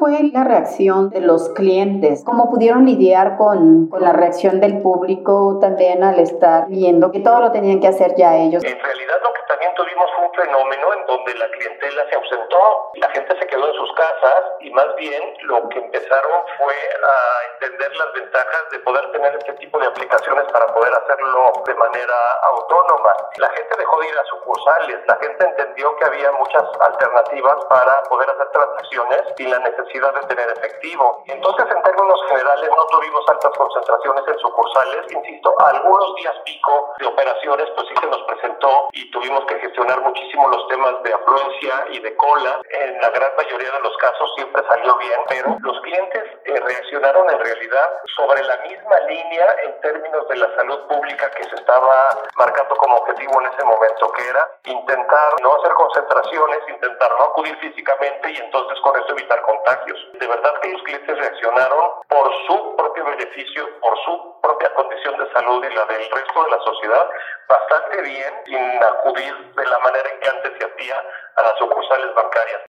¿Cuál fue la reacción de los clientes? ¿Cómo pudieron lidiar con, con la reacción del público también al estar viendo que todo lo tenían que hacer ya ellos también tuvimos fue un fenómeno en donde la clientela se ausentó, la gente se quedó en sus casas y más bien lo que empezaron fue a entender las ventajas de poder tener este tipo de aplicaciones para poder hacerlo de manera autónoma. La gente dejó de ir a sucursales, la gente entendió que había muchas alternativas para poder hacer transacciones sin la necesidad de tener efectivo. Entonces, en términos generales, no tuvimos altas concentraciones en sucursales. Insisto, algunos días pico de operaciones, pues sí se nos presentó y tuvimos que gestionar muchísimo los temas de afluencia y de cola. En la gran mayoría de los casos siempre salió bien, pero los clientes eh, reaccionaron en realidad sobre la misma línea en términos de la salud pública que se estaba marcando como objetivo en ese momento, que era intentar no hacer concentraciones, intentar no acudir físicamente y entonces con eso evitar contagios. De verdad que los clientes reaccionaron por beneficio, por su propia condición de salud y la del resto de la sociedad bastante bien sin acudir de la manera en que antes se hacía a las sucursales bancarias.